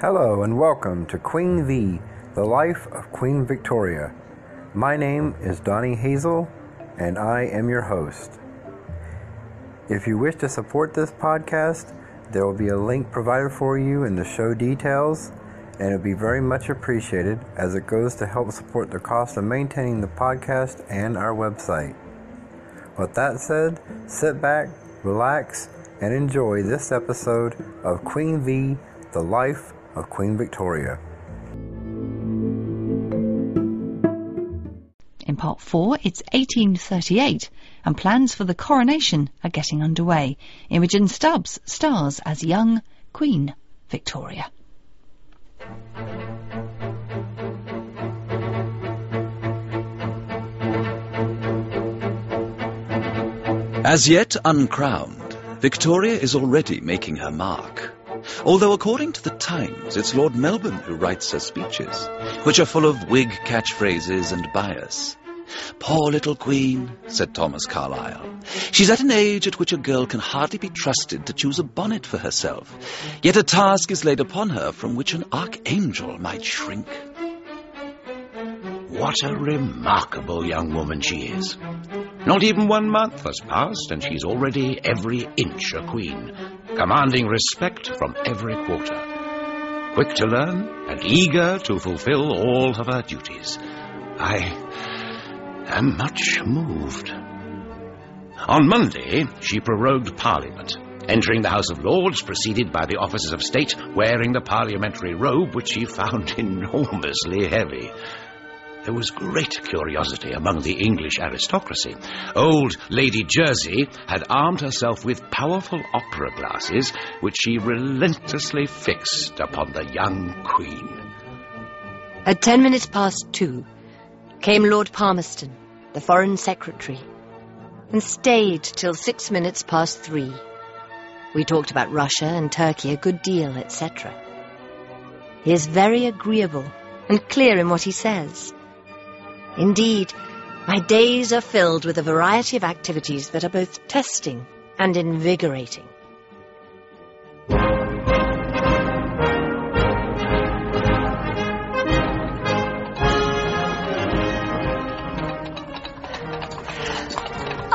Hello and welcome to Queen V, the life of Queen Victoria. My name is Donnie Hazel and I am your host. If you wish to support this podcast, there will be a link provided for you in the show details and it will be very much appreciated as it goes to help support the cost of maintaining the podcast and our website. With that said, sit back, relax, and enjoy this episode of Queen V, the life of Queen Victoria. In part four, it's 1838, and plans for the coronation are getting underway. Imogen Stubbs stars as young Queen Victoria. As yet uncrowned, Victoria is already making her mark. Although according to the Times, it's Lord Melbourne who writes her speeches, which are full of Whig catchphrases and bias. Poor little queen, said Thomas Carlyle. She's at an age at which a girl can hardly be trusted to choose a bonnet for herself, yet a task is laid upon her from which an archangel might shrink. What a remarkable young woman she is. Not even one month has passed, and she's already every inch a queen, commanding respect from every quarter. Quick to learn and eager to fulfill all of her duties. I am much moved. On Monday, she prorogued Parliament, entering the House of Lords, preceded by the officers of state wearing the parliamentary robe, which she found enormously heavy. There was great curiosity among the English aristocracy. Old Lady Jersey had armed herself with powerful opera glasses, which she relentlessly fixed upon the young queen. At ten minutes past two came Lord Palmerston, the Foreign Secretary, and stayed till six minutes past three. We talked about Russia and Turkey a good deal, etc. He is very agreeable and clear in what he says. Indeed, my days are filled with a variety of activities that are both testing and invigorating.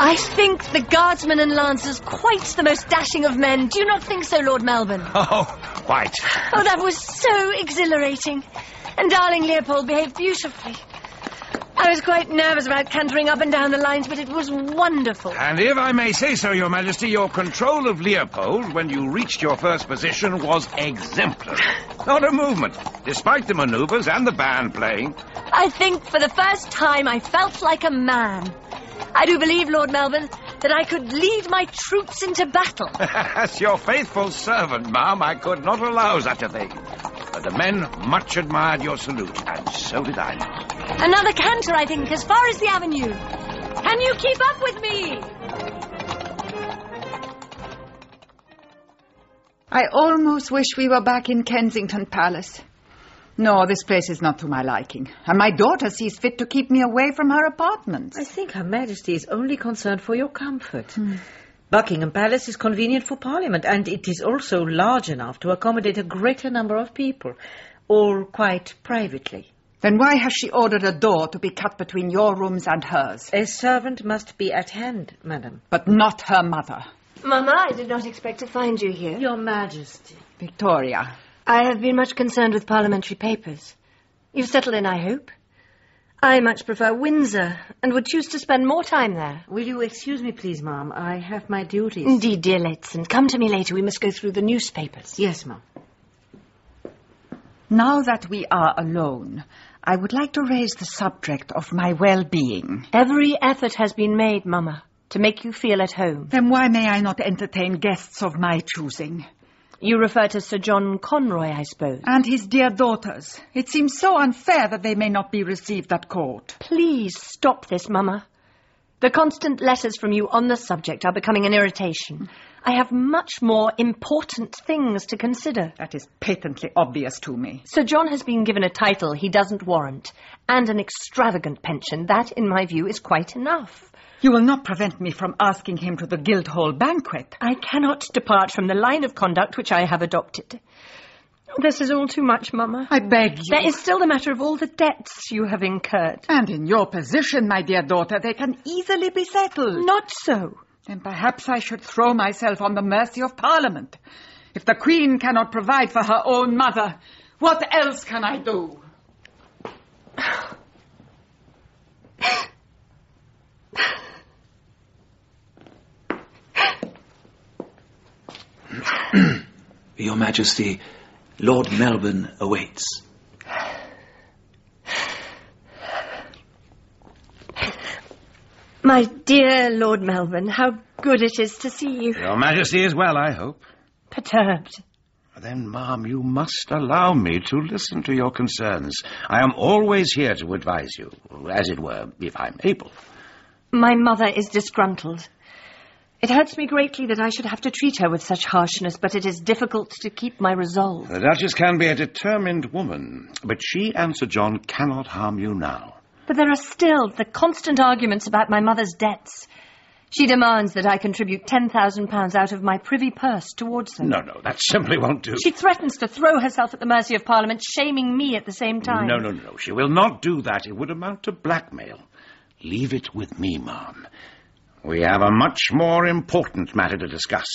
I think the guardsmen and lancers quite the most dashing of men. Do you not think so, Lord Melbourne? Oh, quite. Oh, that was so exhilarating. And darling Leopold behaved beautifully. I was quite nervous about cantering up and down the lines, but it was wonderful. And if I may say so, Your Majesty, your control of Leopold when you reached your first position was exemplary. Not a movement, despite the maneuvers and the band playing. I think for the first time I felt like a man. I do believe, Lord Melbourne, that I could lead my troops into battle. As your faithful servant, ma'am, I could not allow such a thing. But the men much admired your salute, and so did I. Another canter, I think, as far as the avenue. Can you keep up with me? I almost wish we were back in Kensington Palace. No, this place is not to my liking. And my daughter sees fit to keep me away from her apartments. I think Her Majesty is only concerned for your comfort. Hmm. Buckingham Palace is convenient for Parliament, and it is also large enough to accommodate a greater number of people, all quite privately. Then why has she ordered a door to be cut between your rooms and hers? A servant must be at hand, madam. But not her mother. Mamma, I did not expect to find you here. Your Majesty. Victoria. I have been much concerned with parliamentary papers. You've settled in, I hope. I much prefer Windsor and would choose to spend more time there. Will you excuse me, please, ma'am? I have my duties. Indeed, dear Lehzen. Come to me later. We must go through the newspapers. Yes, ma'am. Now that we are alone, I would like to raise the subject of my well-being. Every effort has been made, Mamma, to make you feel at home. Then why may I not entertain guests of my choosing? You refer to Sir John Conroy, I suppose. And his dear daughters. It seems so unfair that they may not be received at court. Please stop this, Mamma. The constant letters from you on the subject are becoming an irritation. I have much more important things to consider. That is patently obvious to me. Sir John has been given a title he doesn't warrant, and an extravagant pension. That, in my view, is quite enough. You will not prevent me from asking him to the Guildhall banquet. I cannot depart from the line of conduct which I have adopted. This is all too much, Mama. I beg you. There is still the matter of all the debts you have incurred. And in your position, my dear daughter, they can easily be settled. Not so. Then perhaps I should throw myself on the mercy of Parliament. If the Queen cannot provide for her own mother, what else can I do? Your Majesty, Lord Melbourne awaits. My dear Lord Melbourne, how good it is to see you. Your Majesty is well, I hope. Perturbed. Then, ma'am, you must allow me to listen to your concerns. I am always here to advise you, as it were, if I'm able. My mother is disgruntled. It hurts me greatly that I should have to treat her with such harshness, but it is difficult to keep my resolve. The Duchess can be a determined woman, but she and Sir John cannot harm you now. But there are still the constant arguments about my mother's debts. She demands that I contribute £10,000 out of my privy purse towards them. No, no, that simply won't do. She threatens to throw herself at the mercy of Parliament, shaming me at the same time. No, no, no. She will not do that. It would amount to blackmail. Leave it with me, ma'am. We have a much more important matter to discuss.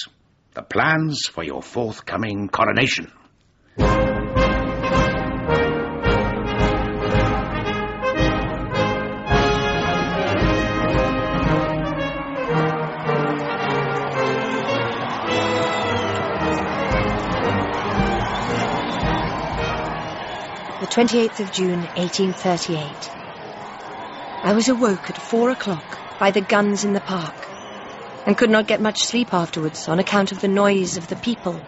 The plans for your forthcoming coronation. The 28th of June, 1838. I was awoke at four o'clock by the guns in the park and could not get much sleep afterwards on account of the noise of the people,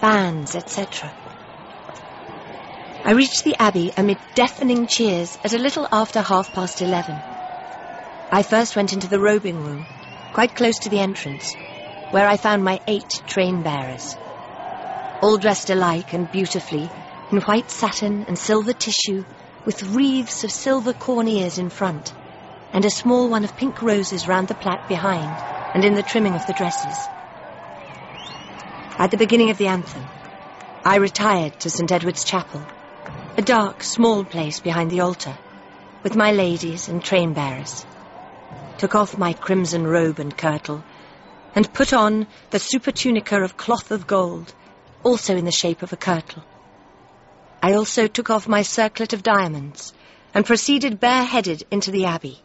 bands, etc. I reached the Abbey amid deafening cheers at a little after half past eleven. I first went into the robing room, quite close to the entrance, where I found my eight train bearers, all dressed alike and beautifully in white satin and silver tissue, with wreaths of silver corn ears in front, and a small one of pink roses round the plait behind, and in the trimming of the dresses. At the beginning of the anthem, I retired to St. Edward's Chapel, a dark, small place behind the altar, with my ladies and train bearers. Took off my crimson robe and kirtle, and put on the supertunica of cloth of gold, also in the shape of a kirtle. I also took off my circlet of diamonds and proceeded bareheaded into the abbey.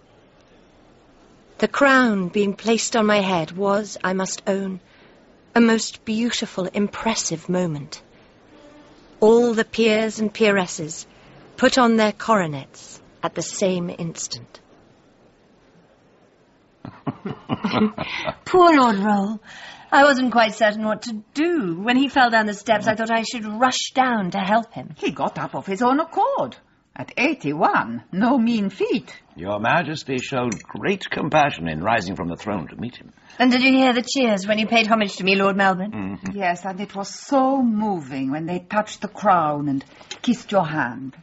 The crown being placed on my head was, I must own, a most beautiful, impressive moment. All the peers and peeresses put on their coronets at the same instant. Poor Lord Rolle. I wasn't quite certain what to do. When he fell down the steps, I thought I should rush down to help him. He got up of his own accord. At 81, no mean feat. Your Majesty showed great compassion in rising from the throne to meet him. And did you hear the cheers when you paid homage to me, Lord Melbourne? Mm. Yes, and it was so moving when they touched the crown and kissed your hand.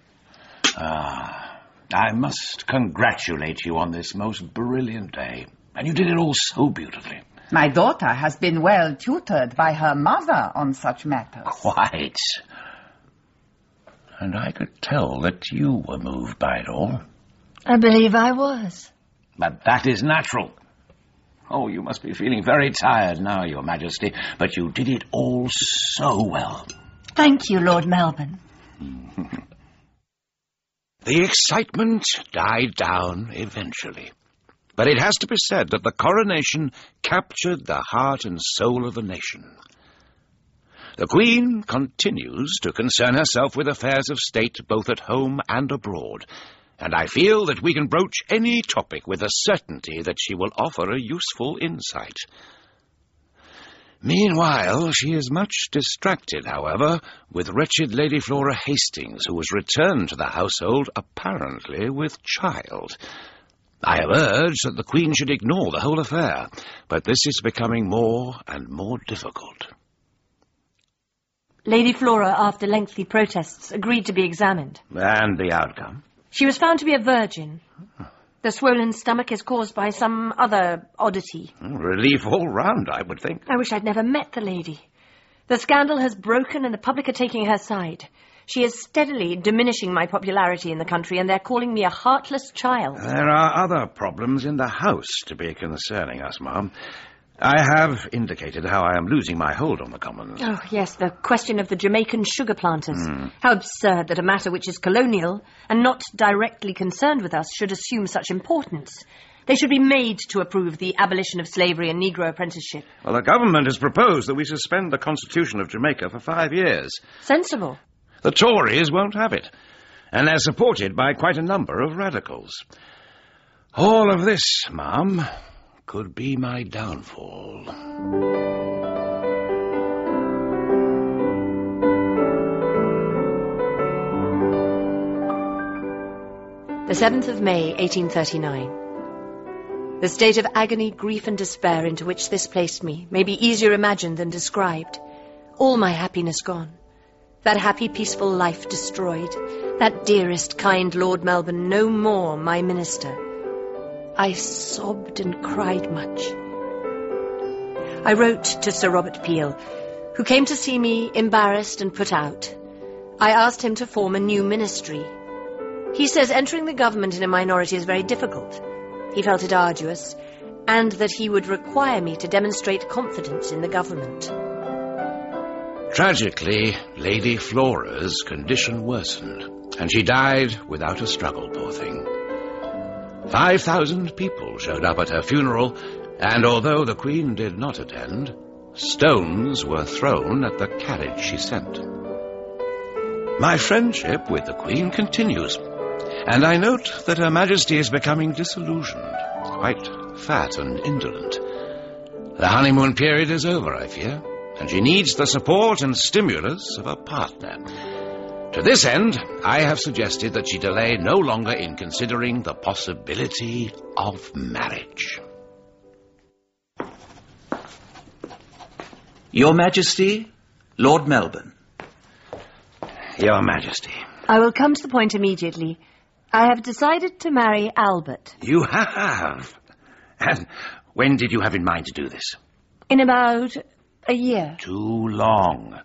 Ah, I must congratulate you on this most brilliant day. And you did it all so beautifully. My daughter has been well tutored by her mother on such matters. Quite. And I could tell that you were moved by it all. I believe I was. But that is natural. Oh, you must be feeling very tired now, Your Majesty, but you did it all so well. Thank you, Lord Melbourne. The excitement died down eventually. But it has to be said that the coronation captured the heart and soul of the nation. The Queen continues to concern herself with affairs of state both at home and abroad, and I feel that we can broach any topic with a certainty that she will offer a useful insight. Meanwhile, she is much distracted, however, with wretched Lady Flora Hastings, who has returned to the household apparently with child. I have urged that the Queen should ignore the whole affair, but this is becoming more and more difficult. Lady Flora, after lengthy protests, agreed to be examined. And the outcome? She was found to be a virgin. The swollen stomach is caused by some other oddity. Hmm, relief all round, I would think. I wish I'd never met the lady. The scandal has broken and the public are taking her side. She is steadily diminishing my popularity in the country, and they're calling me a heartless child. There are other problems in the House to be concerning us, Ma'am. I have indicated how I am losing my hold on the Commons. Oh, yes, the question of the Jamaican sugar planters. Hmm. How absurd that a matter which is colonial and not directly concerned with us should assume such importance. They should be made to approve the abolition of slavery and Negro apprenticeship. Well, the government has proposed that we suspend the Constitution of Jamaica for five years. Sensible. The Tories won't have it, and they're supported by quite a number of radicals. All of this, Ma'am, could be my downfall. The 7th of May, 1839. The state of agony, grief, and despair into which this placed me may be easier imagined than described. All my happiness gone. That happy, peaceful life destroyed. That dearest, kind Lord Melbourne no more my minister. I sobbed and cried much. I wrote to Sir Robert Peel, who came to see me embarrassed and put out. I asked him to form a new ministry. He says entering the government in a minority is very difficult. He felt it arduous, and that he would require me to demonstrate confidence in the government. Tragically, Lady Flora's condition worsened, and she died without a struggle, poor thing. Five thousand people showed up at her funeral, and although the Queen did not attend, stones were thrown at the carriage she sent. My friendship with the Queen continues, and I note that Her Majesty is becoming disillusioned, quite fat and indolent. The honeymoon period is over, I fear, and she needs the support and stimulus of a partner. To this end, I have suggested that she delay no longer in considering the possibility of marriage. Your Majesty, Lord Melbourne. Your Majesty. I will come to the point immediately. I have decided to marry Albert. You have. And when did you have in mind to do this? In about a year. Too long.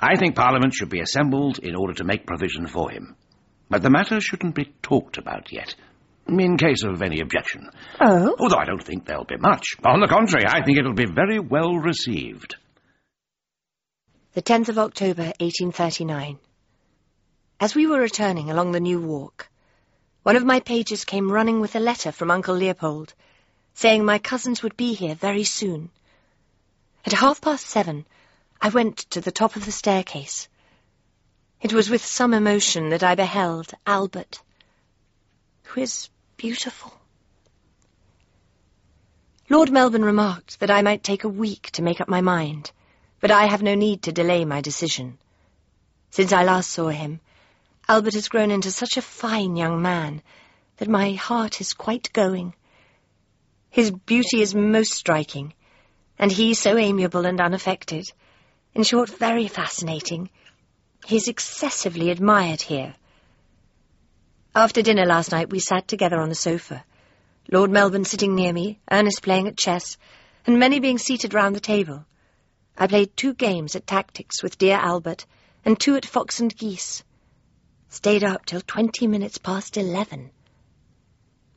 I think Parliament should be assembled in order to make provision for him. But the matter shouldn't be talked about yet, in case of any objection. Oh? Although I don't think there'll be much. On the contrary, I think it'll be very well received. The 10th of October, 1839. As we were returning along the New Walk, one of my pages came running with a letter from Uncle Leopold, saying my cousins would be here very soon. At half past seven, I went to the top of the staircase. It was with some emotion that I beheld Albert, who is beautiful. Lord Melbourne remarked that I might take a week to make up my mind, but I have no need to delay my decision. Since I last saw him, Albert has grown into such a fine young man that my heart is quite going. His beauty is most striking, and he so amiable and unaffected. In short, very fascinating. He is excessively admired here. After dinner last night, we sat together on the sofa. Lord Melbourne sitting near me, Ernest playing at chess, and many being seated round the table. I played two games at tactics with dear Albert, and two at fox and geese. Stayed up till twenty minutes past eleven.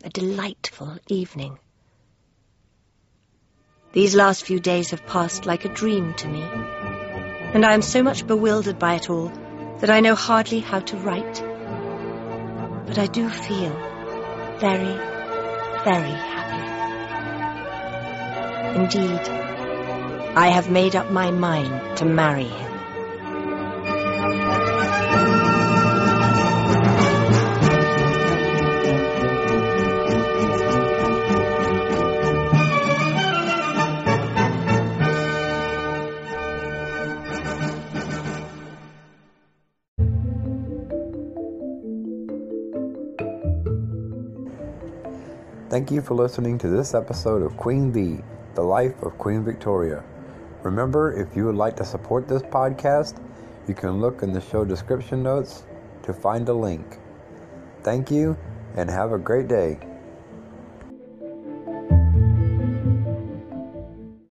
A delightful evening. These last few days have passed like a dream to me, and I am so much bewildered by it all that I know hardly how to write. But I do feel very, very happy. Indeed, I have made up my mind to marry him. Thank you for listening to this episode of Queen V, The Life of Queen Victoria. Remember, if you would like to support this podcast, you can look in the show description notes to find a link. Thank you and have a great day.